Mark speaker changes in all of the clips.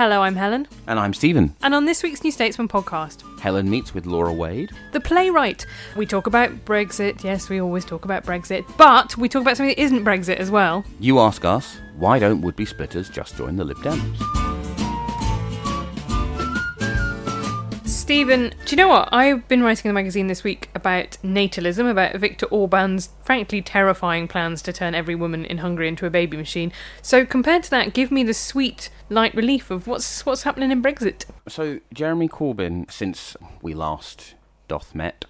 Speaker 1: Hello, I'm Helen,
Speaker 2: And I'm Stephen.
Speaker 1: and on this week's New Statesman podcast,
Speaker 2: Helen meets with Laura Wade.
Speaker 1: The Playwright. We talk about Brexit. Yes, we always talk about Brexit, but we talk about something that isn't Brexit as well.
Speaker 2: You ask us, why don't would be splitters just join the Lib Dems?
Speaker 1: Stephen, do you know what? I've been writing in the magazine this week about natalism, about Viktor Orban's frankly terrifying plans to turn every woman in Hungary into a baby machine. So compared to that, give me the sweet light relief of what's what's happening in Brexit.
Speaker 2: So, Jeremy Corbyn, since we last doth met,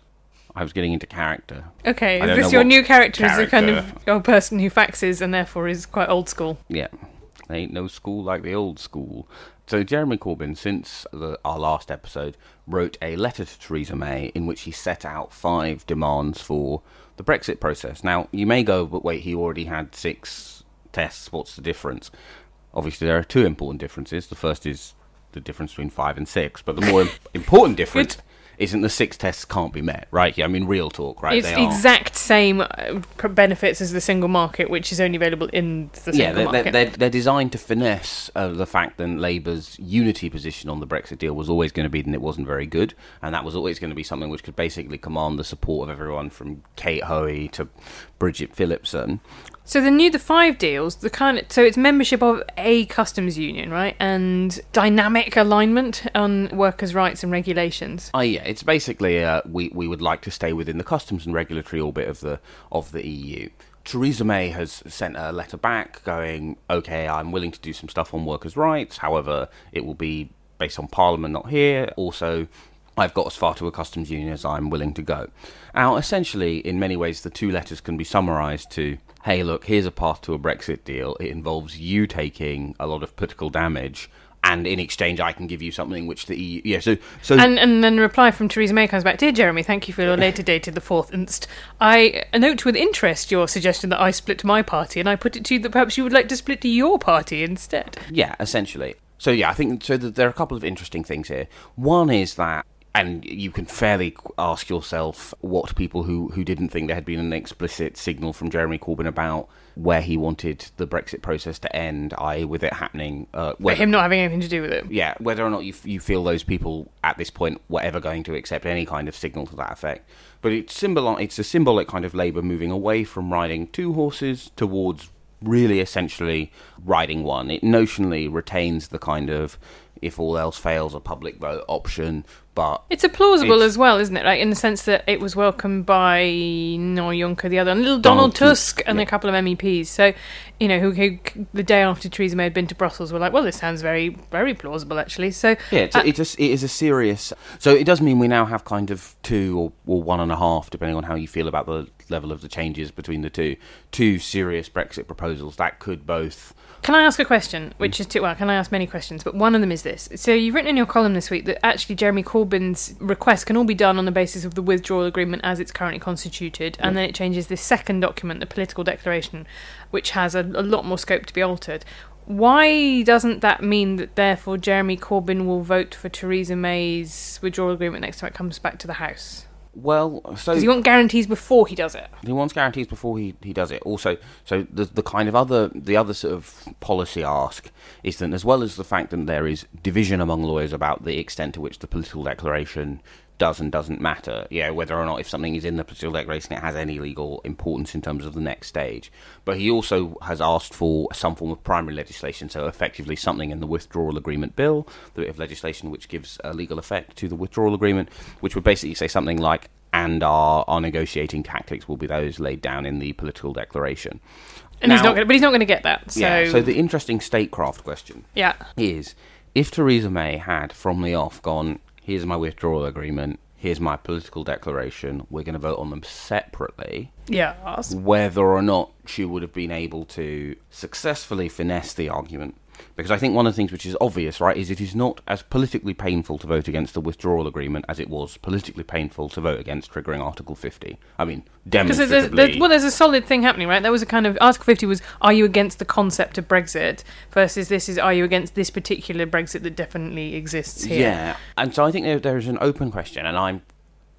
Speaker 2: I was getting into character.
Speaker 1: Okay,
Speaker 2: is
Speaker 1: this your new character, is a kind of old person who faxes and therefore is quite old school.
Speaker 2: Yeah, there ain't no school like the old school. So, Jeremy Corbyn, since the, our last episode, wrote a letter to Theresa May in which he set out five demands for the Brexit process. Now, you may go, but wait, he already had six tests. What's the difference? Obviously, there are two important differences. The first is the difference between five and six, but the more important difference isn't the six tests can't be met, right? Yeah, I mean, real talk, right?
Speaker 1: It's the exact same uh, benefits as the single market, which is only available in the single
Speaker 2: Yeah, they're,
Speaker 1: market.
Speaker 2: they're, they're, they're designed to finesse uh, the fact that Labour's unity position on the Brexit deal was always going to be that it wasn't very good, and that was always going to be something which could basically command the support of everyone from Kate Hoey to Bridget Phillipson.
Speaker 1: So the new the five deals, the kind of so it's membership of a customs union, right, and dynamic alignment on workers' rights and regulations.
Speaker 2: Oh yeah, it's basically uh, we we would like to stay within the customs and regulatory orbit of the of the EU. Theresa May has sent a letter back going, okay, I'm willing to do some stuff on workers' rights. However, it will be based on Parliament, not here. Also, I've got as far to a customs union as I'm willing to go. Now, essentially, in many ways, the two letters can be summarised to, hey, look, here's a path to a Brexit deal. It involves you taking a lot of political damage. And in exchange, I can give you something which the EU. Yeah, so so
Speaker 1: And and then the reply from Theresa May comes back, Dear Jeremy, thank you for your later dated the fourth inst. I note with interest your suggestion that I split my party, and I put it to you that perhaps you would like to split your party instead.
Speaker 2: Yeah, essentially. So yeah, I think so. There are a couple of interesting things here. One is that, and you can fairly ask yourself what people who who didn't think there had been an explicit signal from Jeremy Corbyn about where he wanted the Brexit process to end, i.e., with it happening. Uh, whether-
Speaker 1: him not having anything to do with it.
Speaker 2: yeah, whether or not you, you feel those people at this point were ever going to accept any kind of signal to that effect. But it's, symbol- it's a symbolic kind of Labour moving away from riding two horses towards really essentially riding one. It notionally retains the kind of if all else fails, a public vote option, but
Speaker 1: It's a plausible
Speaker 2: It's-
Speaker 1: as well, isn't it? Like in the sense that it was welcomed by no Juncker, the other, and little Donald,
Speaker 2: Donald
Speaker 1: Tusk,
Speaker 2: Tusk,
Speaker 1: and
Speaker 2: yeah.
Speaker 1: a couple of MEPs. So, you know, who, who the day after Theresa May had been to Brussels were like, well, this sounds very, very plausible actually. So,
Speaker 2: Yeah, it's,
Speaker 1: uh,
Speaker 2: it's a, it is a serious. So it does mean we now have kind of two or, or one and a half, depending on how you feel about the level of the changes between the two, two serious Brexit proposals that could both.
Speaker 1: Can I ask a question? Mm. Which is too well. Can I ask many questions? But one of them is this. So you've written in your column this week that actually Jeremy Corbyn's request can all be done on the basis of the withdrawal agreement as it's currently constituted, and then it changes this second document, the political declaration, which has a, a lot more scope to be altered. Why doesn't that mean that therefore Jeremy Corbyn will vote for Theresa May's withdrawal agreement next time it comes back to the House?
Speaker 2: Well, so
Speaker 1: Does he wants guarantees before he does it?
Speaker 2: He wants guarantees before he, he does it. Also, so the the kind of other the other sort of policy ask is that as well as the fact that there is division among lawyers about the extent to which the political declaration does and doesn't matter, yeah, whether or not if something is in the political declaration it has any legal importance in terms of the next stage. But he also has asked for some form of primary legislation, so effectively something in the withdrawal agreement bill, the bit of legislation which gives a legal effect to the withdrawal agreement, which would basically say something like and our, our negotiating tactics will be those laid down in the political declaration.
Speaker 1: And he's not going, but he's not going to get that. So
Speaker 2: yeah. So the interesting statecraft question
Speaker 1: yeah.
Speaker 2: is: if Theresa May had from the off gone, here's my withdrawal agreement, here's my political declaration, we're going to vote on them separately,
Speaker 1: Yeah.
Speaker 2: whether or not she would have been able to successfully finesse the argument. Because I think one of the things which is obvious, right, is it is not as politically painful to vote against the withdrawal agreement as it was politically painful to vote against triggering Article 50. I mean,
Speaker 1: Because there's,
Speaker 2: demonstrably.
Speaker 1: there's, well, there's a solid thing happening, right? There was a kind of Article 50 was are you against the concept of Brexit versus this is are you against this particular Brexit that definitely exists here?
Speaker 2: Yeah, and so I think there, there is an open question, and I'm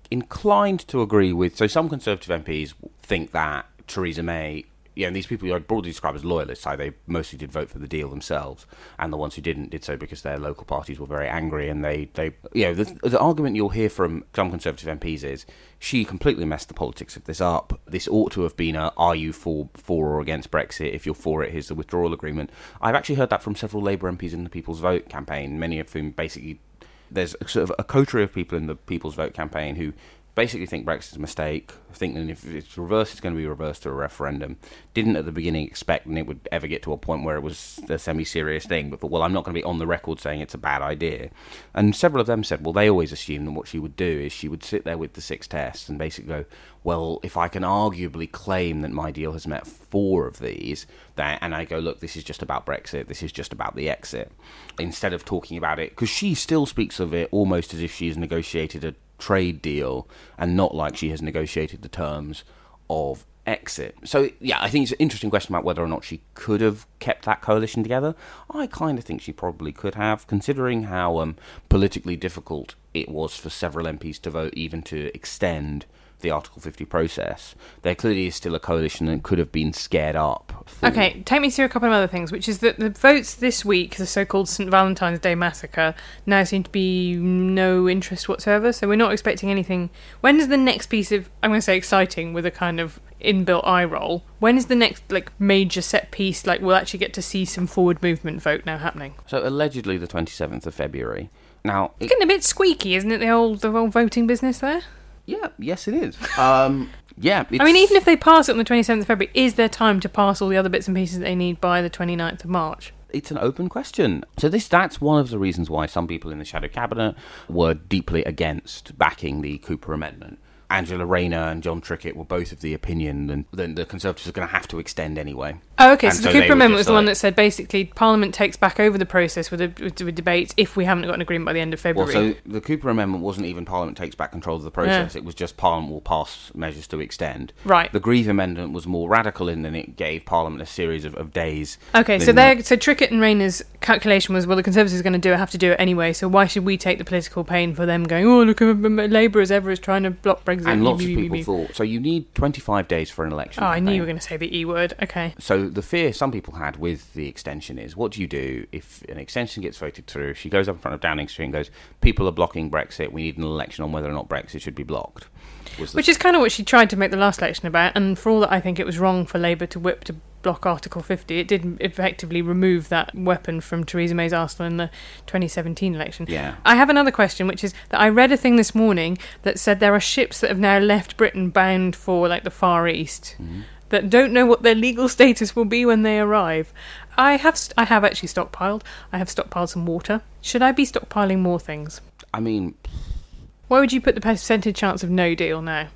Speaker 2: inclined to agree with. So some Conservative MPs think that Theresa May, yeah, and these people are broadly described as loyalists. So they mostly did vote for the deal themselves, and the ones who didn't did so because their local parties were very angry, and they, they, you know, the, the argument you'll hear from some Conservative MPs is she completely messed the politics of this up. This ought to have been a are you for for or against Brexit? If you're for it, here's the withdrawal agreement. I've actually heard that from several Labour MPs in the People's Vote campaign, many of whom basically there's sort of a coterie of people in the People's Vote campaign who basically think Brexit's a mistake, think that if it's reversed, it's going to be reversed to a referendum. Didn't at the beginning expect that it would ever get to a point where it was a semi-serious thing, but thought, well, I'm not going to be on the record saying it's a bad idea. And several of them said, well, they always assumed that what she would do is she would sit there with the six tests and basically go, well, if I can arguably claim that my deal has met four of these, that, and I go, look, this is just about Brexit, this is just about the exit, instead of talking about it, because she still speaks of it almost as if she's negotiated a trade deal and not like she has negotiated the terms of exit. So, yeah, I think it's an interesting question about whether or not she could have kept that coalition together. I kind of think she probably could have, considering how um, politically difficult it was for several MPs to vote, even to extend the Article 50 process. There clearly is still a coalition that could have been scared up. for-
Speaker 1: Okay, take me through a couple of other things, which is that the votes this week, the so-called St Valentine's Day massacre, now seem to be no interest whatsoever. So we're not expecting anything. When is the next piece of I'm going to say exciting with a kind of inbuilt eye roll? When is the next like major set piece? Like we'll actually get to see some forward movement vote now happening.
Speaker 2: So, allegedly, the 27th of February. Now, it-
Speaker 1: Getting a bit squeaky, isn't it? The old the old voting business there.
Speaker 2: Yeah, yes, it is. Um, yeah,
Speaker 1: I mean, even if they pass it on the 27th of February, is there time to pass all the other bits and pieces that they need by the 29th of March?
Speaker 2: it's an open question. So this that's one of the reasons why some people in the shadow cabinet were deeply against backing the Cooper amendment. Angela Rayner and Jon Trickett were both of the opinion that then the Conservatives are going to have to extend anyway.
Speaker 1: Oh, okay.
Speaker 2: And
Speaker 1: So, the
Speaker 2: they
Speaker 1: Cooper Amendment was the one that said basically Parliament takes back over the process with, a, with, with debates if we haven't got an agreement by the end of
Speaker 2: Well,
Speaker 1: February.
Speaker 2: so the Cooper Amendment wasn't even Parliament takes back control of the process. It was just Parliament will pass measures to extend.
Speaker 1: Right.
Speaker 2: The Grieve Amendment was more radical in that it gave Parliament a series of, of days.
Speaker 1: okay, so
Speaker 2: than-
Speaker 1: so Trickett and Rayner's calculation was well, the Conservatives are going to do it, have to do it anyway. So why should we take the political pain for them going? Oh, look, Labour as ever is trying to block Brexit.
Speaker 2: And lots of people thought so. You need 25 days for an election.
Speaker 1: Oh, I knew you were going to say the E word. Okay.
Speaker 2: So the fear some people had with the extension is, what do you do if an extension gets voted through? She goes up in front of Downing Street and goes, "People are blocking Brexit. We need an election on whether or not Brexit should be blocked." Was
Speaker 1: Which is kind of what she tried to make the last election about, and for all that I think it was wrong for Labour to whip to block Article 50, it did effectively remove that weapon from Theresa May's arsenal in the 2017 election.
Speaker 2: Yeah.
Speaker 1: I have another question, which is that I read a thing this morning that said there are ships that have now left Britain bound for like the Far East. Mm-hmm. That don't know what their legal status will be when they arrive. I have, st- I have actually stockpiled. I have stockpiled some water. Should I be stockpiling more things?
Speaker 2: I mean,
Speaker 1: Where would you put the percentage chance of no deal now?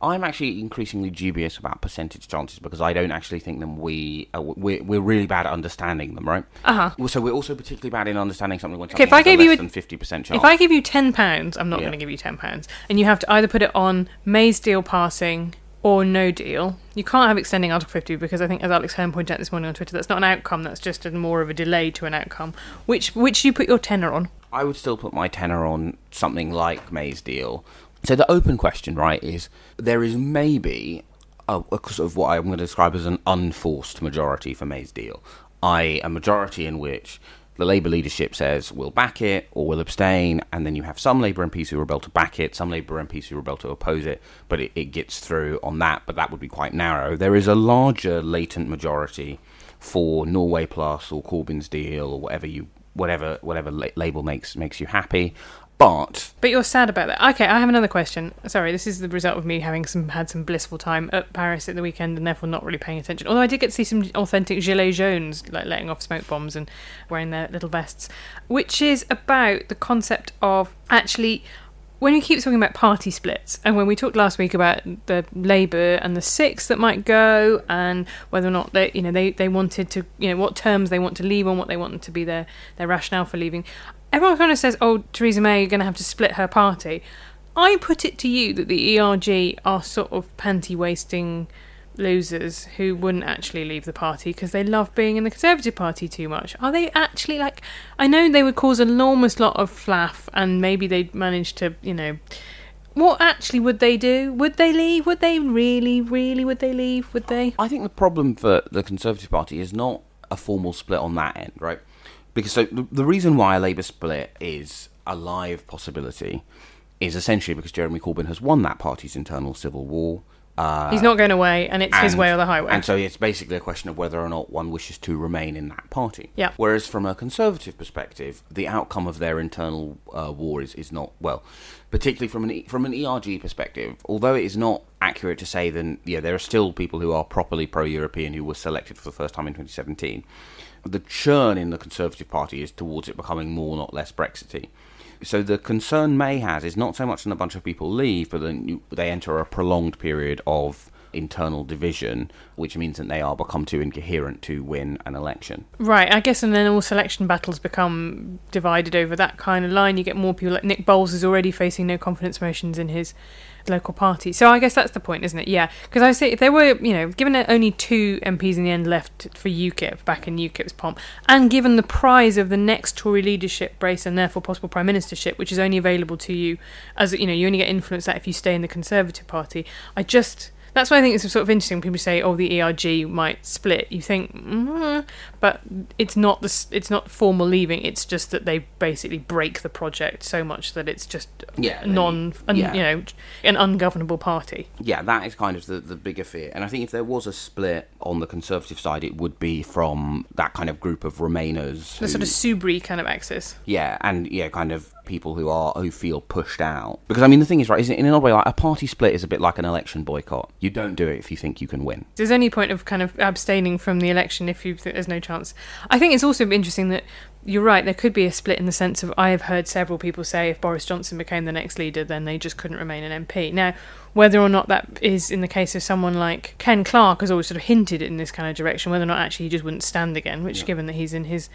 Speaker 2: I'm actually increasingly dubious about percentage chances because I don't actually think them. We uh, we're, we're really bad at understanding them, right?
Speaker 1: Uh-huh.
Speaker 2: So we're also particularly bad in understanding something when
Speaker 1: Okay, if I gave you a-
Speaker 2: than fifty percent chance.
Speaker 1: If I give you ten pounds, I'm not
Speaker 2: Yeah.
Speaker 1: going to give you ten pounds, and you have to either put it on May's deal passing or no deal. You can't have extending Article 50 because I think, as Alex Hern pointed out this morning on Twitter, that's not an outcome. That's just a, more of a delay to an outcome. Which which do you put your tenor on?
Speaker 2: I would still put my tenor on something like May's deal. So the open question, right, is there is maybe a, a sort of what I'm going to describe as an unforced majority for May's deal, i.e., a majority in which the Labour leadership says we'll back it or we'll abstain, and then you have some Labour MPs who rebel to back it, some Labour MPs who rebel to oppose it, but it, it gets through on that, but that would be quite narrow. There is a larger latent majority for Norway Plus or Corbyn's deal or whatever you whatever whatever label makes makes you happy. But
Speaker 1: But you're sad about that. Okay, I have another question. Sorry, this is the result of me having some had some blissful time at Paris at the weekend and therefore not really paying attention. Although I did get to see some authentic gilets jaunes, like letting off smoke bombs and wearing their little vests, which is about the concept of actually when you keep talking about party splits, and when we talked last week about the Labour and the six that might go, and whether or not they, you know, they, they wanted to, you know, what terms they want to leave on, what they want to be their their rationale for leaving, everyone kind of says, "Oh, Theresa May, you're going to have to split her party." I put it to you that the ERG are sort of panty wasting losers who wouldn't actually leave the party because they love being in the Conservative Party too much. Are they actually like? I know they would cause an enormous lot of flaff, and maybe they'd manage to, you know. What actually would they do? Would they leave? Would they really, really? Would they leave? Would they?
Speaker 2: I think the problem for the Conservative Party is not a formal split on that end, right? Because so the, the reason why a Labour split is a live possibility is essentially because Jeremy Corbyn has won that party's internal civil war. Uh,
Speaker 1: He's not going away, and it's his way or the highway.
Speaker 2: And so it's basically a question of whether or not one wishes to remain in that party.
Speaker 1: Yeah.
Speaker 2: Whereas from a conservative perspective, the outcome of their internal uh, war is, is not well, particularly from an from an ERG perspective. Although it is not accurate to say that yeah, there are still people who are properly pro-European who were selected for the first time in 2017. The churn in the Conservative Party is towards it becoming more, not less Brexity. So the concern May has is not so much that a bunch of people leave, but then they enter a prolonged period of internal division, which means that they are become too incoherent to win an election.
Speaker 1: Right, I guess, and then all selection battles become divided over that kind of line. You get more people like Nick Bowles is already facing no confidence motions in his local party. So I guess that's the point, isn't it? Yeah, because I say if there were, you know, given only two MPs in the end left for UKIP back in UKIP's pomp, and given the prize of the next Tory leadership race and therefore possible prime ministership, which is only available to you as you know, you only get influence that if you stay in the Conservative Party. I just that's why I think it's sort of interesting. when People say, "Oh, the ERG might split." You think, mm, but it's not the it's not formal leaving. It's just that they basically break the project so much that it's just
Speaker 2: Yeah, they-
Speaker 1: non, un, you know, an ungovernable party.
Speaker 2: Yeah, that is kind of the, the bigger fear. And I think if there was a split on the Conservative side, it would be from that kind of group of Remainers.
Speaker 1: The sort of
Speaker 2: who-
Speaker 1: Soubry kind of axis.
Speaker 2: Yeah, and yeah, kind of people who are who feel pushed out. Because I mean, the thing is, right? Is in an odd way, like a party split is a bit like an election boycott. You don't do it if you think you can win.
Speaker 1: There's any point of kind of abstaining from the election if you there's no chance. I think it's also interesting that you're right. There could be a split in the sense of I have heard several people say if Boris Johnson became the next leader, then they just couldn't remain an MP. Now, whether or not that is in the case of someone like Ken Clarke has always sort of hinted in this kind of direction, whether or not actually he just wouldn't stand again, which given that he's in his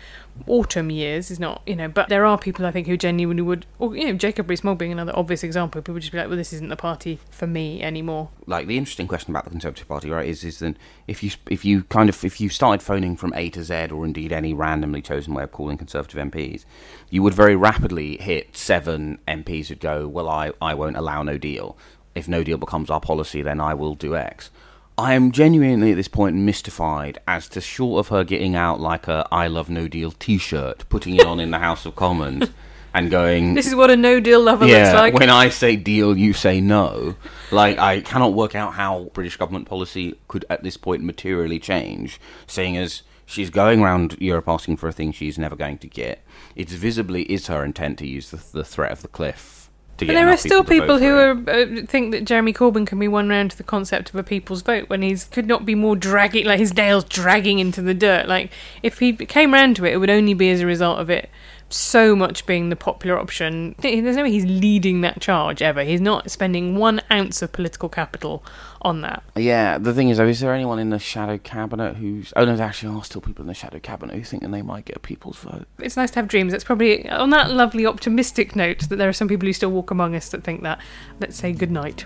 Speaker 1: autumn years is not, you know, but there are people I think who genuinely would, or, you know, Jacob Rees-Mogg being another obvious example, people would just be like, well, this isn't the party for me anymore.
Speaker 2: like the interesting question about the Conservative Party, right, is is that if you if you kind of if you started phoning from A to Z, or indeed any randomly chosen way of calling Conservative MPs, you would very rapidly hit seven MPs who'd go, well, I I won't allow no deal. If no deal becomes our policy, then I will do X. I am genuinely at this point mystified as to short of her getting out like a I love no deal T-shirt, putting it on in the House of Commons, and going,
Speaker 1: This is what a no-deal lover
Speaker 2: yeah,
Speaker 1: looks like.
Speaker 2: when I say deal, you say no. Like, I cannot work out how British government policy could at this point materially change, seeing as she's going around Europe asking for a thing she's never going to get. It visibly is her intent to use the, the threat of the cliff to get
Speaker 1: And there are still people who are, uh, think that Jeremy Corbyn can be won round to the concept of a people's vote when he's could not be more dragging, like his nails dragging into the dirt. Like if he came round to it, it would only be as a result of it so much being the popular option. There's no way he's leading that charge ever. He's not spending one ounce of political capital on that.
Speaker 2: Yeah, the thing is, though, is there anyone in the shadow cabinet who's. Oh, no, there actually are still people in the shadow cabinet who think that they might get a people's vote.
Speaker 1: It's nice to have dreams. It's probably on that lovely optimistic note that there are some people who still walk among us that think that. Let's say good night.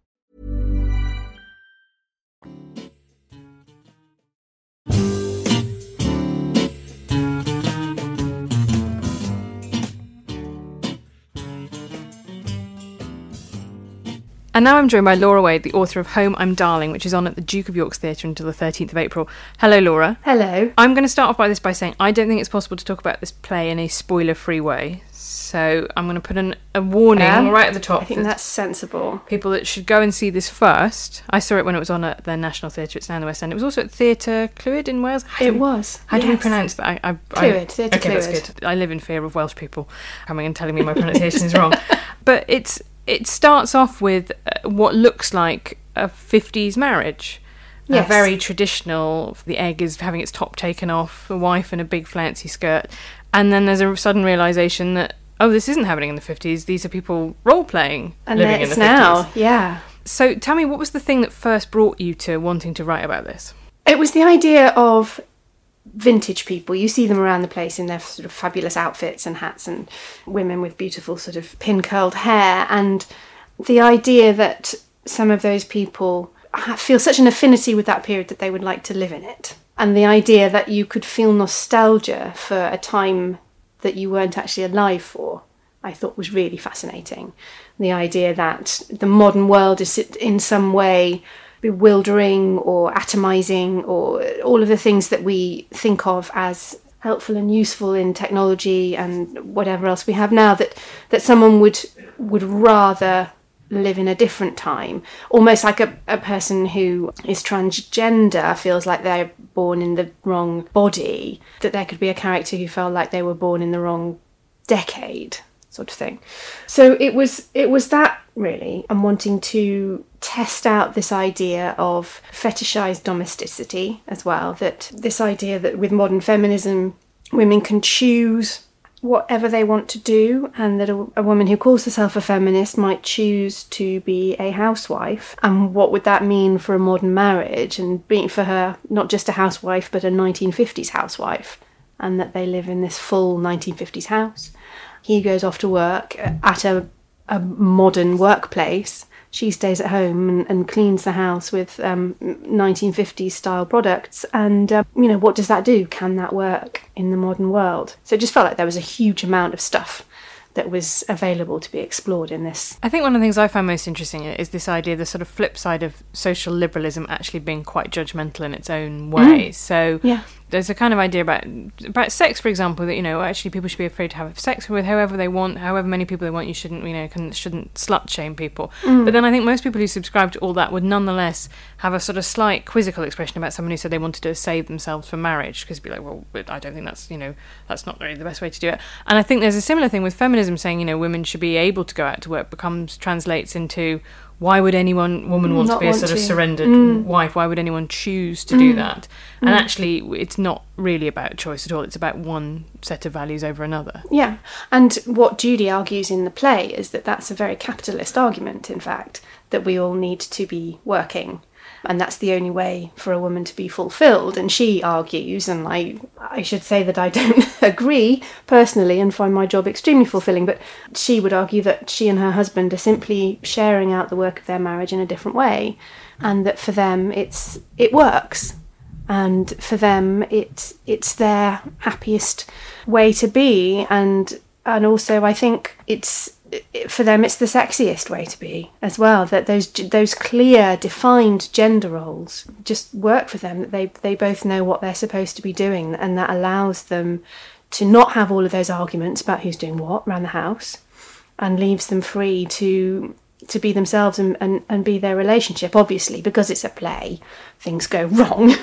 Speaker 1: And now I'm joined by Laura Wade, the author of Home I'm Darling, which is on at the Duke of York's Theatre until the 13th of April. Hello, Laura.
Speaker 3: Hello.
Speaker 1: I'm going to start off by this by saying I don't think it's possible to talk about this play in a spoiler free way. So I'm going to put an, a warning
Speaker 3: Yeah.
Speaker 1: right at the top.
Speaker 3: I think that's sensible.
Speaker 1: people that should go and see this first. I saw it when it was on at the National Theatre. It's now in the West End. It was also at Theatre Clwyd in Wales. How
Speaker 3: It
Speaker 1: we-
Speaker 3: was,
Speaker 1: How do we pronounce that? I, I,
Speaker 3: Clwyd, Theatre
Speaker 1: okay, that's good. I live in fear of Welsh people coming and telling me my pronunciation is wrong. But it's it starts off with uh, what looks like a 50s marriage. A
Speaker 3: Yes.
Speaker 1: very traditional. The egg is having its top taken off. A wife in a big flouncy skirt, and then there's a sudden realization that oh, this isn't happening in the 50s. These are people role playing
Speaker 3: And
Speaker 1: living
Speaker 3: then
Speaker 1: in
Speaker 3: it's
Speaker 1: the 50s.
Speaker 3: now, yeah.
Speaker 1: So tell me, what was the thing that first brought you to wanting to write about this?
Speaker 3: It was the idea of vintage people. You see them around the place in their sort of fabulous outfits and hats, and women with beautiful sort of pin curled hair. And the idea that some of those people feel such an affinity with that period that they would like to live in it. And the idea that you could feel nostalgia for a time that you weren't actually alive for, I thought was really fascinating. The idea that the modern world is in some way bewildering or atomizing or all of the things that we think of as helpful and useful in technology and whatever else we have now that that someone would would rather live in a different time. Almost like a, a person who is transgender feels like they're born in the wrong body that there could be a character who felt like they were born in the wrong decade sort of thing. So it was it was that really and wanting to test out this idea of fetishized domesticity as well that this idea that with modern feminism women can choose whatever they want to do, and that a, a woman who calls herself a feminist might choose to be a housewife. And what would that mean for a modern marriage, and being for her not just a housewife but a 1950s housewife, and that they live in this full 1950s house. He goes off to work at a, a modern workplace. She stays at home and, and cleans the house with um, 1950s style products. And, uh, you know, what does that do? Can that work in the modern world? So it just felt like there was a huge amount of stuff that was available to be explored in this.
Speaker 1: I think one of the things I find most interesting is this idea, the sort of flip side of social liberalism actually being quite judgmental in its own way. So
Speaker 3: Yeah.
Speaker 1: There's a kind of idea about about sex, for example, that you know actually people should be afraid to have sex with whoever they want, however many people they want. You shouldn't, you know, can, shouldn't slut shame people. Mm. But then I think most people who subscribe to all that would nonetheless have a sort of slight quizzical expression about someone who said they wanted to save themselves for marriage, because be like, well, I don't think that's you know that's not really the best way to do it. And I think there's a similar thing with feminism saying you know women should be able to go out to work becomes translates into why would anyone woman want to
Speaker 3: Not
Speaker 1: be a sort of
Speaker 3: to.
Speaker 1: surrendered mm. wife? Why would anyone choose to do mm. that? And mm. actually it's not really about choice at all. It's about one set of values over another.
Speaker 3: Yeah, and what Judy argues in the play is that that's a very capitalist argument, in fact, that we all need to be working. And that's the only way for a woman to be fulfilled. And she argues, and I, I should say that I don't agree personally and find my job extremely fulfilling, but she would argue that she and her husband are simply sharing out the work of their marriage in a different way, and that for them it's it works and for them it it's their happiest way to be and and also I think it's it- for them it's the sexiest way to be as well that those those clear defined gender roles just work for them that they they both know what they're supposed to be doing and that allows them to not have all of those arguments about who's doing what around the house and leaves them free to to be themselves and, and, and be their relationship. Obviously, because it's a play, things go wrong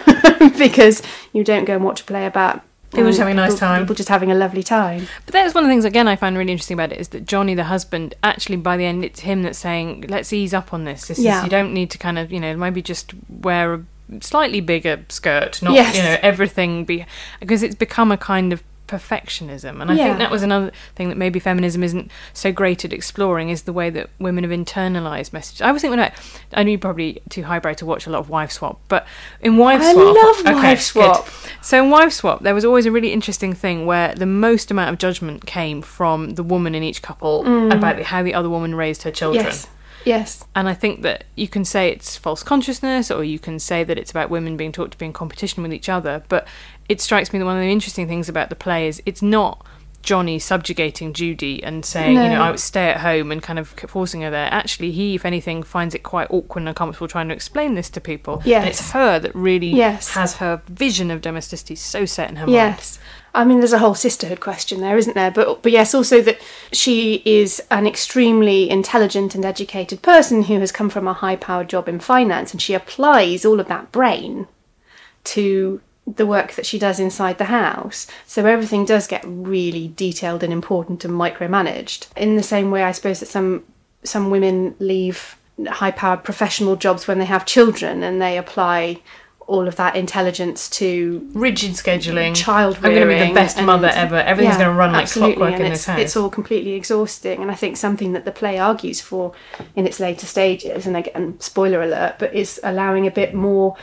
Speaker 3: because you don't go and watch a play about
Speaker 1: People just um, having a nice
Speaker 3: people-
Speaker 1: time.
Speaker 3: People just having a lovely time.
Speaker 1: But that's one of the things again I find really interesting about it is that Johnny, the husband, actually by the end it's him that's saying, "Let's ease up on this. This
Speaker 3: Yeah.
Speaker 1: is, you don't need to kind of you know maybe just wear a slightly bigger skirt, not
Speaker 3: Yes.
Speaker 1: you know everything be because it's become a kind of perfectionism and i
Speaker 3: Yeah.
Speaker 1: think that was another thing that maybe feminism isn't so great at exploring is the way that women have internalized messages i was thinking about i know you're probably too highbrow to watch a lot of wife swap but in wife
Speaker 3: I
Speaker 1: swap I
Speaker 3: love
Speaker 1: okay,
Speaker 3: Wife Swap.
Speaker 1: good. so in wife swap there was always a really interesting thing where the most amount of judgment came from the woman in each couple about how the other woman raised her children
Speaker 3: Mm. Yes. Yes.
Speaker 1: and I think that you can say it's false consciousness, or you can say that it's about women being taught to be in competition with each other. But it strikes me that one of the interesting things about the play is it's not Johnny subjugating Judy and saying, you know, I would stay at home and kind of forcing her there. Actually, he, if anything, finds it quite awkward and uncomfortable trying to explain this to people. And
Speaker 3: Yes.
Speaker 1: it's her that really
Speaker 3: Yes.
Speaker 1: has her vision of domesticity so set in her mind.
Speaker 3: Yes. I mean, there's a whole sisterhood question there, isn't there? But but yes, also that she is an extremely intelligent and educated person who has come from a high-powered job in finance, and she applies all of that brain to the work that she does inside the house. So everything does get really detailed and important and micromanaged. In the same way, I suppose that some some women leave high-powered professional jobs when they have children, and they apply all of that intelligence to
Speaker 1: Rigid scheduling.
Speaker 3: child
Speaker 1: I'm going to be the best mother ever. Everything's
Speaker 3: Yeah,
Speaker 1: going to run like clockwork
Speaker 3: and
Speaker 1: in this house.
Speaker 3: It's all completely exhausting, and I think something that the play argues for in its later stages, and again, spoiler alert, but is allowing a bit more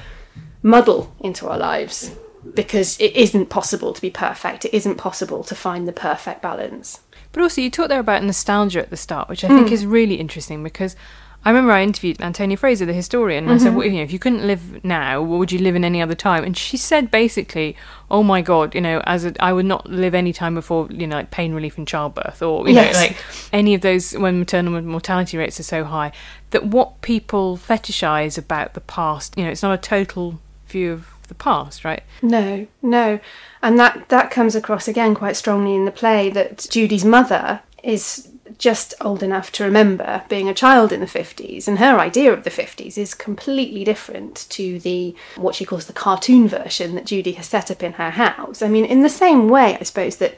Speaker 3: muddle into our lives because it isn't possible to be perfect. It isn't possible to find the perfect balance.
Speaker 1: But also, you talked there about nostalgia at the start, which I think
Speaker 3: Hmm.
Speaker 1: is really interesting because I remember I interviewed Antonia Fraser, the historian, and I
Speaker 3: Mm-hmm.
Speaker 1: said, well, you know, if you couldn't live now, what would you live in any other time? And she said basically, oh my God, you know, as a, I would not live any time before, you know, like pain relief in childbirth or, you
Speaker 3: Yes.
Speaker 1: know, like any of those when maternal mortality rates are so high, that what people fetishize about the past, you know, it's not a total view of the past, right?
Speaker 3: No, no. And that, that comes across again quite strongly in the play that Judy's mother is just old enough to remember being a child in the 50s and her idea of the 50s is completely different to the what she calls the cartoon version that Judy has set up in her house. I mean in the same way I suppose that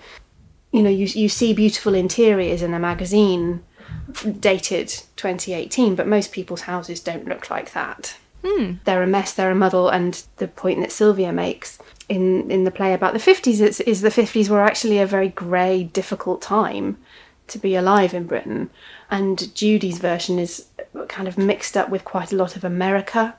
Speaker 3: you know you you see beautiful interiors in a magazine dated 2018 but most people's houses don't look like that they're a mess, they're a muddle, and the point that Sylvia makes in in the play about the fifties is, is the fifties were actually a very grey, difficult time to be alive in Britain, and Judy's version is kind of mixed up with quite a lot of America,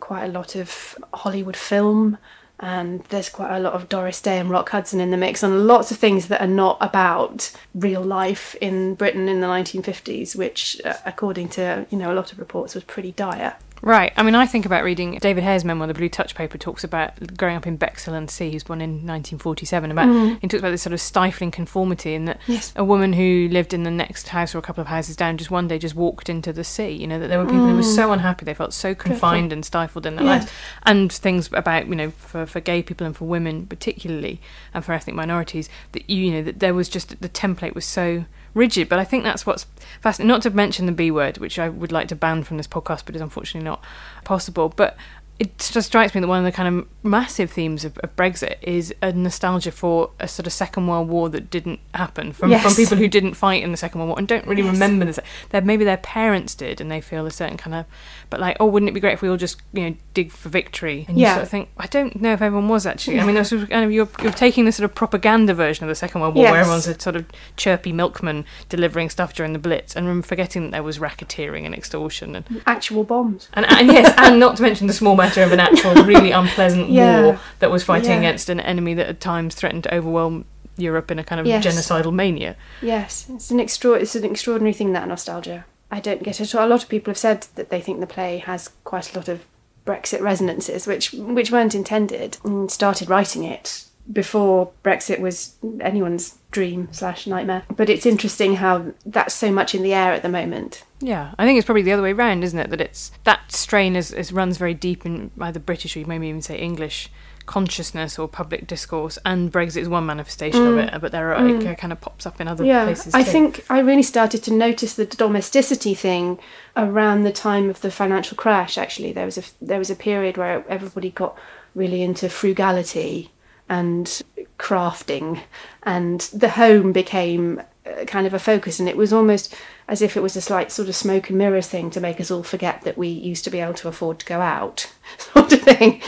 Speaker 3: quite a lot of Hollywood film. And there's quite a lot of Doris Day and Rock Hudson in the mix, and lots of things that are not about real life in Britain in the 1950s, which, uh, according to you know a lot of reports, was pretty dire.
Speaker 1: Right. I mean, I think about reading David Hare's memoir, The Blue Touch Paper, talks about growing up in Bexhill and Sea. He was born in 1947. About mm-hmm. he talks about this sort of stifling conformity, and that
Speaker 3: Yes.
Speaker 1: a woman who lived in the next house or a couple of houses down just one day just walked into the sea. You know that there were people who were so mm. unhappy they felt so confined and stifled in their
Speaker 3: Yeah.
Speaker 1: lives, and things about you know for for gay people and for women particularly, and for ethnic minorities that you you know that there was just the template was so rigid. But I think that's what's fascinating. Not to mention the B word, which I would like to ban from this podcast, but is unfortunately not possible. But it just strikes me that one of the kind of massive themes of, of Brexit is a nostalgia for a sort of Second World War that didn't happen from,
Speaker 3: Yes.
Speaker 1: from people who didn't fight in the Second World War and don't really
Speaker 3: Yes.
Speaker 1: remember this. That maybe their parents did, and they feel a certain kind of, but like, oh, wouldn't it be great if we all just you know dig for victory? And you
Speaker 3: Yeah.
Speaker 1: sort of think, I don't know if everyone was actually. I mean, there was sort of kind of you're you're taking the sort of propaganda version of the Second World War, where
Speaker 3: Yes.
Speaker 1: everyone's a sort of chirpy milkman delivering stuff during the Blitz, and forgetting that there was racketeering and extortion and
Speaker 3: Actual bombs.
Speaker 1: and, and yes, and not to mention the small matter of an actual really unpleasant
Speaker 3: Yeah.
Speaker 1: war that was fighting
Speaker 3: Yeah.
Speaker 1: against an enemy that at times threatened to overwhelm Europe in a kind of
Speaker 3: Yes.
Speaker 1: genocidal mania.
Speaker 3: Yes, it's an extra. It's an extraordinary thing that nostalgia. I don't get it. A lot of people have said that they think the play has quite a lot of Brexit resonances, which which weren't intended. And started writing it before Brexit was anyone's dream slash nightmare. But it's interesting how that's so much in the air at the moment.
Speaker 1: Yeah, I think it's probably the other way round, isn't it? That it's that strain is, is runs very deep in either British or you maybe even say English consciousness or public discourse, and Brexit is one manifestation of it, but there are it uh, kind of pops up in other
Speaker 3: Mm. yeah,
Speaker 1: places.
Speaker 3: I think I really started to notice the domesticity thing around the time of the financial crash. Actually, there was a there was a period where everybody got really into frugality and crafting, and the home became uh, kind of a focus, and it was almost as if it was a slight sort of smoke and mirrors thing to make us all forget that we used to be able to afford to go out, sort of thing,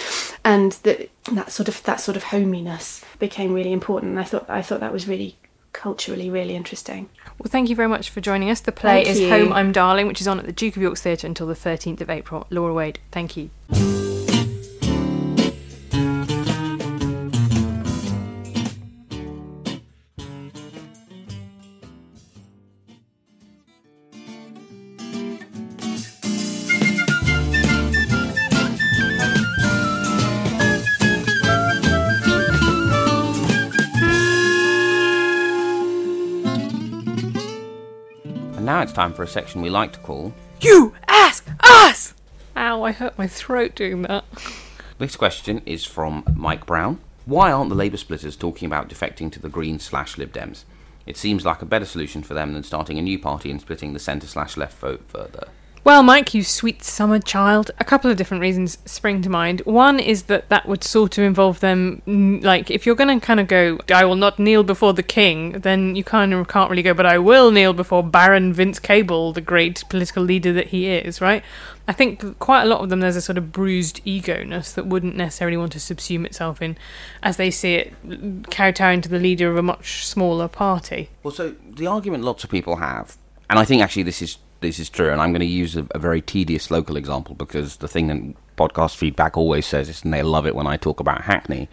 Speaker 3: and that that sort of that sort of hominess became really important. And I thought I thought that was really culturally really interesting.
Speaker 1: Well, thank you very much for joining us. The play
Speaker 3: Thank
Speaker 1: is
Speaker 3: you.
Speaker 1: Home I'm Darling, which is on at the Duke of York's Theatre until the 13th of April. Laura Wade, thank you.
Speaker 2: Now it's time for a section we like to call.
Speaker 1: You ask us! Ow, I hurt my throat doing that.
Speaker 2: This question is from Mike Brown. Why aren't the Labour splitters talking about defecting to the Greens slash Lib Dems? It seems like a better solution for them than starting a new party and splitting the centre slash left vote further.
Speaker 1: Well, Mike, you sweet summer child, a couple of different reasons spring to mind. One is that that would sort of involve them, like, if you're going to kind of go, I will not kneel before the king, then you kind of can't really go, but I will kneel before Baron Vince Cable, the great political leader that he is, right? I think quite a lot of them, there's a sort of bruised ego-ness that wouldn't necessarily want to subsume itself in, as they see it, kowtowing to the leader of a much smaller party.
Speaker 2: Well, so the argument lots of people have, and I think actually this is this is true, and I'm going to use a, a very tedious local example because the thing that podcast feedback always says is, and they love it when I talk about Hackney.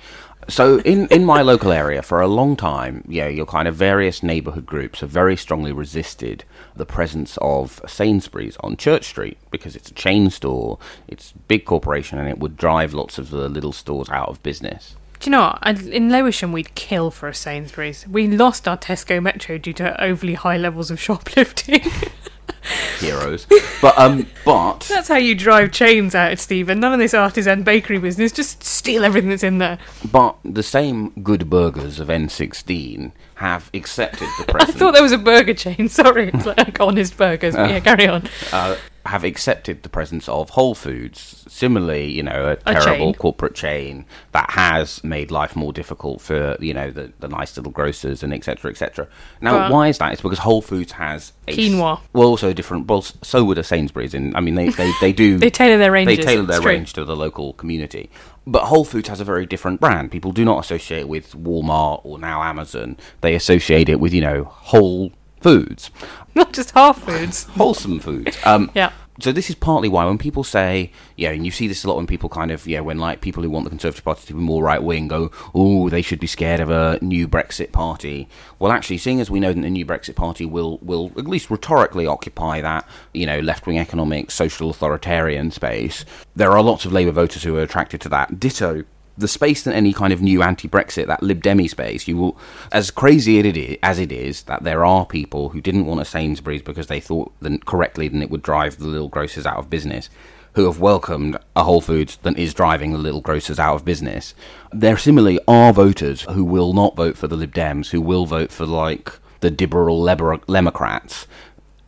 Speaker 2: So in, in my local area, for a long time, yeah, your kind of various neighbourhood groups have very strongly resisted the presence of Sainsbury's on Church Street because it's a chain store, it's a big corporation, and it would drive lots of the little stores out of business.
Speaker 1: Do you know what? In Lewisham, we'd kill for a Sainsbury's. We lost our Tesco Metro due to overly high levels of shoplifting.
Speaker 2: Heroes, but um, but
Speaker 1: That's how you drive chains out, of Stephen. None of this artisan bakery business. Just steal everything that's in there.
Speaker 2: But the same good burgers of N16 have accepted the
Speaker 1: present.
Speaker 2: I
Speaker 1: thought there was a burger chain. Sorry, it's like honest burgers. But yeah, carry on.
Speaker 2: uh, have accepted the presence of Whole Foods. Similarly, you know, a
Speaker 1: A
Speaker 2: terrible
Speaker 1: chain.
Speaker 2: corporate chain that has made life more difficult for you know the, the nice little grocers and etc. etc. Now,
Speaker 1: Right.
Speaker 2: why is that? It's because Whole Foods has a
Speaker 1: Quinoa.
Speaker 2: well, also different. Well, so would a Sainsbury's. In I mean, they they, they do
Speaker 1: They tailor their ranges.
Speaker 2: They tailor their range to the local community. But Whole Foods has a very different brand. People do not associate it with Walmart or now Amazon. They associate it with you know Whole Foods
Speaker 1: Not just half foods.
Speaker 2: wholesome foods. Um,
Speaker 1: Yeah.
Speaker 2: So this is partly why when people say, yeah, and you see this a lot when people kind of, yeah, when like people who want the Conservative Party to be more right wing go, oh, they should be scared of a new Brexit party. Well, actually, seeing as we know that the new Brexit party will will at least rhetorically occupy that, you know, left wing economic, social authoritarian space, there are lots of Labour voters who are attracted to that. Ditto the space than any kind of new anti-Brexit, that Lib Demi space, you will, as crazy it is, as it is, that there are people who didn't want a Sainsbury's because they thought that correctly that it would drive the little grocers out of business, who have welcomed a Whole Foods that is driving the little grocers out of business. There similarly are voters who will not vote for the Lib Dems, who will vote for like the liberal Democrats.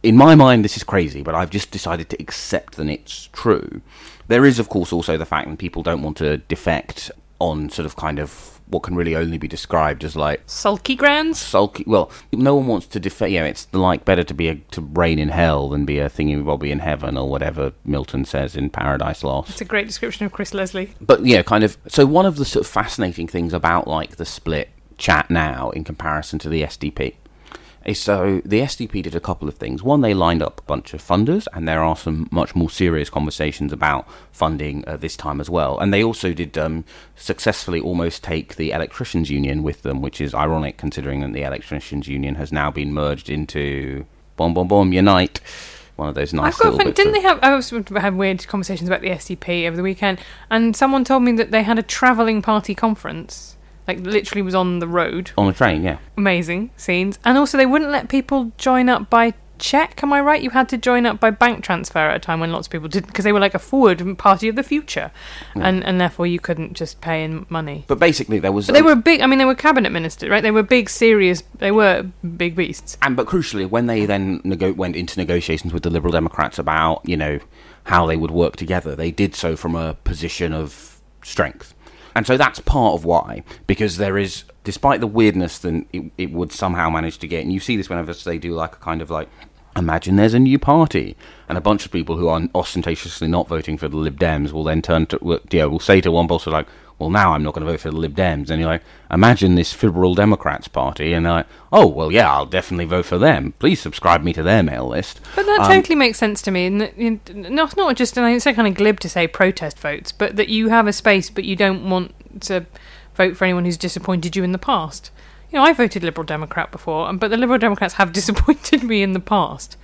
Speaker 2: In my mind, this is crazy, but I've just decided to accept that it's true. There is, of course, also the fact that people don't want to defect on sort of kind of what can really only be described as like
Speaker 1: Sulky grounds.
Speaker 2: sulky. Well, no one wants to defend. You know, it's like better to be a, to reign in hell than be a thingy bobby in heaven or whatever Milton says in Paradise Lost
Speaker 1: It's a great description of Chris Leslie.
Speaker 2: but yeah, kind of. So one of the sort of fascinating things about like the split chat now in comparison to the SDP so the SDP did a couple of things. One, they lined up a bunch of funders, and there are some much more serious conversations about funding uh, this time as well. And they also did um, successfully almost take the electricians union with them, which is ironic considering that the electricians union has now been merged into Bom Bom Bom Unite. One of those nice
Speaker 1: I've got a fun- didn't
Speaker 2: of-
Speaker 1: they have? I was had weird conversations about the SDP over the weekend, and someone told me that they had a travelling party conference, like literally was on the road.
Speaker 2: on the train? Yeah.
Speaker 1: Amazing scenes, and also they wouldn't let people join up by check. Am I right? You had to join up by bank transfer at a time when lots of people didn't, because they were like a forward party of the future, and and therefore you couldn't just pay in money.
Speaker 2: But basically, there was.
Speaker 1: But they were big. I mean, they were cabinet ministers, right? They were big, serious. They were big beasts.
Speaker 2: And but crucially, when they then nego- went into negotiations with the Liberal Democrats about you know how they would work together, they did so from a position of strength. And so that's part of why, because there is, despite the weirdness that it, it would somehow manage to get, and you see this whenever they do like a kind of like, imagine there's a new party, and a bunch of people who are ostentatiously not voting for the Lib Dems will then turn to, you will say to one pollster like, well, now I'm not going to vote for the Lib Dems. And you're like, imagine this Liberal Democrats party, and they're like, oh, well, yeah, I'll definitely vote for them. Please subscribe me to their mail list.
Speaker 1: But that
Speaker 2: Um,
Speaker 1: totally makes sense to me. And not not just and it's so kind of glib to say protest votes, but that you have a space, but you don't want to vote for anyone who's disappointed you in the past. You know, I voted Liberal Democrat before, um, but the Liberal Democrats have disappointed me in the past.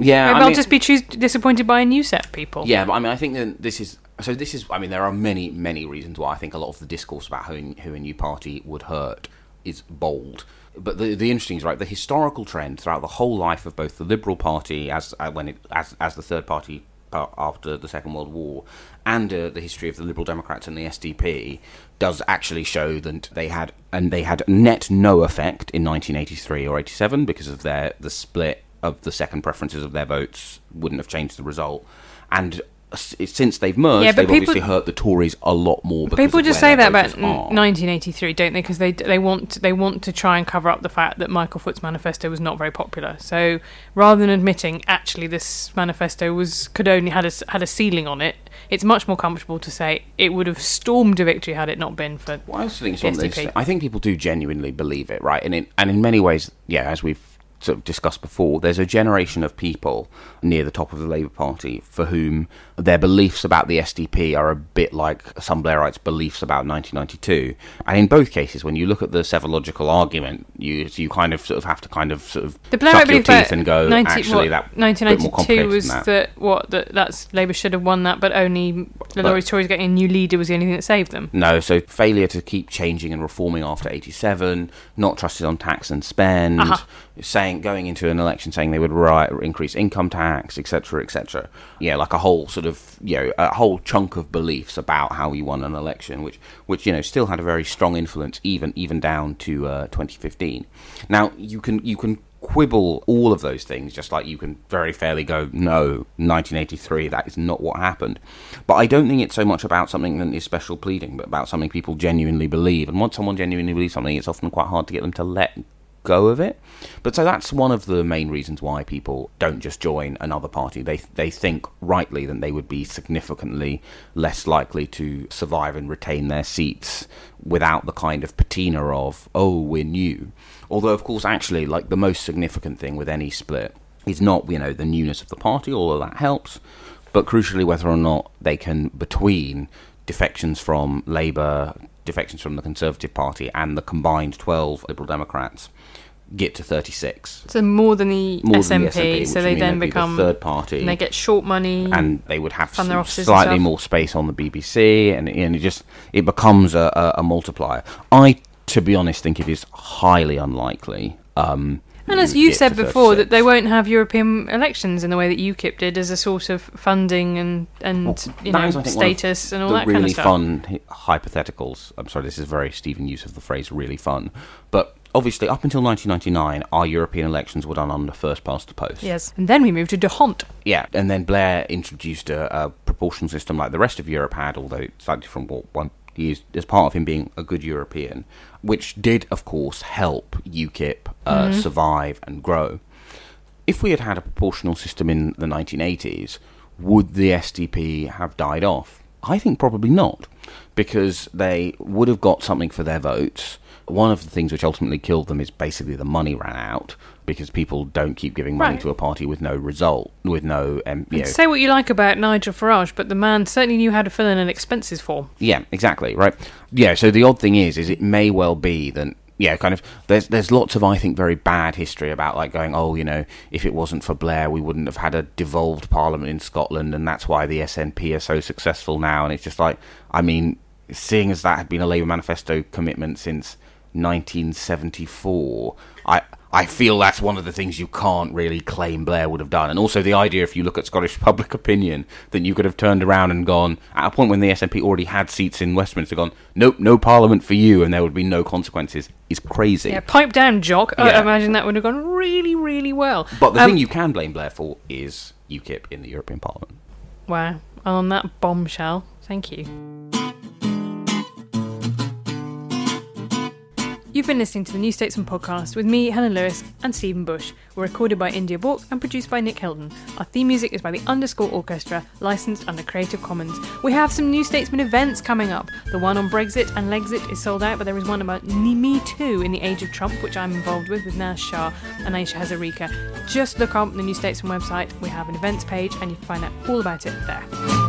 Speaker 2: Yeah,
Speaker 1: Maybe
Speaker 2: I
Speaker 1: I'll
Speaker 2: mean-
Speaker 1: just be choose- disappointed by a new set of people.
Speaker 2: Yeah, but I mean, I think that this is so. This is. I mean, there are many, many reasons why I think a lot of the discourse about who, who a new party would hurt is bold. But the the interesting is right. The historical trend throughout the whole life of both the Liberal Party as uh, when it as as the third party after the Second World War, and uh, the history of the Liberal Democrats and the SDP does actually show that they had and they had net no effect in 1983 or 87 because of their the split of the second preferences of their votes wouldn't have changed the result, and since they've merged,
Speaker 1: Yeah,
Speaker 2: they've
Speaker 1: people-
Speaker 2: obviously hurt the Tories a lot more. Because
Speaker 1: People just say that about
Speaker 2: are.
Speaker 1: 1983, don't they? Because they they want to, they want to try and cover up the fact that Michael Foot's manifesto was not very popular. So rather than admitting actually this manifesto was could only had a had a ceiling on it, it's much more comfortable to say it would have stormed a victory had it not been for.
Speaker 2: Well, I also think it's
Speaker 1: the
Speaker 2: one of those-
Speaker 1: SDP.
Speaker 2: I think people do genuinely believe it, right? And in and in many ways, yeah, as we've sort of discussed before, there's a generation of people near the top of the Labour Party for whom their beliefs about the SDP are a bit like some Blairites' beliefs about 1992. And in both cases, when you look at the psephological argument, you you kind of sort of have to kind of sort of
Speaker 1: The Blairite
Speaker 2: your teeth and go,
Speaker 1: 90
Speaker 2: actually,
Speaker 1: what,
Speaker 2: that
Speaker 1: 1992 was
Speaker 2: that.
Speaker 1: that what that that's Labour should have won that, but only the Tories Tories getting a new leader was the only thing that saved them.
Speaker 2: No, so failure to keep changing and reforming after 87, not trusted on tax and spend,
Speaker 1: Uh-huh.
Speaker 2: Saying going into an election saying they would ri- increase income tax, etc., etc. Yeah, like a whole sort of, you know, a whole chunk of beliefs about how you won an election, which, which you know, still had a very strong influence even even down to uh, 2015. Now, you can you can quibble all of those things, just like you can very fairly go, no, 1983, that is not what happened. But I don't think it's so much about something that is special pleading, but about something people genuinely believe. And once someone genuinely believes something, it's often quite hard to get them to let go of it. But so that's one of the main reasons why people don't just join another party. They they think rightly that they would be significantly less likely to survive and retain their seats without the kind of patina of oh we're new. Although of course actually like the most significant thing with any split is not you know the newness of the party, although that helps, but crucially whether or not they can between defections from Labour, defections from the Conservative Party, and the combined 12 Liberal Democrats get to 36.
Speaker 1: So more than the
Speaker 2: More
Speaker 1: SNP,
Speaker 2: than the which
Speaker 1: so they then
Speaker 2: they'd the
Speaker 1: become
Speaker 2: third party.
Speaker 1: and they get short money.
Speaker 2: and they would have some slightly more space on the BBC, and, and it just it becomes a, a, a multiplier. I, to be honest, think it is highly unlikely. Um,
Speaker 1: And as you said before, that they won't have European elections in the way that UKIP did as a sort of funding and and you know
Speaker 2: is,
Speaker 1: status and all that
Speaker 2: really
Speaker 1: kind of stuff.
Speaker 2: fun hy- hypotheticals. I'm sorry, this is very Stephen use of the phrase "really fun," but obviously, up until 1999, our European elections were done under first past the post.
Speaker 1: Yes, and then we moved to D'Hondt.
Speaker 2: Yeah, and then Blair introduced a, a proportional system like the rest of Europe had, although slightly from what one used as part of him being a good European, which did, of course, help UKIP uh, survive and grow. If we had had a proportional system in the 1980s, would the SDP have died off? I think probably not, because they would have got something for their votes. One of the things which ultimately killed them is basically the money ran out because people don't keep giving money
Speaker 1: Right.
Speaker 2: to a party with no result, with no, um, you know,
Speaker 1: Say what you like about Nigel Farage, but the man certainly knew how to fill in an expenses form.
Speaker 2: Yeah, exactly. Right. Yeah. So the odd thing is, is it may well be that. Yeah, kind of. There's there's lots of I think very bad history about like going, oh, you know, if it wasn't for Blair, we wouldn't have had a devolved parliament in Scotland, and that's why the SNP are so successful now. And it's just like, I mean, seeing as that had been a Labour manifesto commitment since 1974, I I feel that's one of the things you can't really claim Blair would have done. And also the idea, if you look at Scottish public opinion, that you could have turned around and gone at a point when the SNP already had seats in Westminster, gone, nope, no Parliament for you, and there would be no consequences, is crazy.
Speaker 1: Yeah, pipe down, Jock. I imagine that would have gone really, really well.
Speaker 2: But the
Speaker 1: Um,
Speaker 2: thing you can blame Blair for is UKIP in the European Parliament.
Speaker 1: Wow. On that bombshell, thank you. You've been listening to the New Statesman podcast with me, Helen Lewis, and Stephen Bush. We're recorded by India Bourke and produced by Nick Hilton. Our theme music is by the Underscore Orchestra, licensed under Creative Commons. We have some New Statesman events coming up. The one on Brexit and Lexit is sold out, but there is one about Me Too in the Age of Trump, which I'm involved with, with Naz Shah and Ayesha Hazarika. Just look up the New Statesman website. We have an events page, and you can find out all about it there.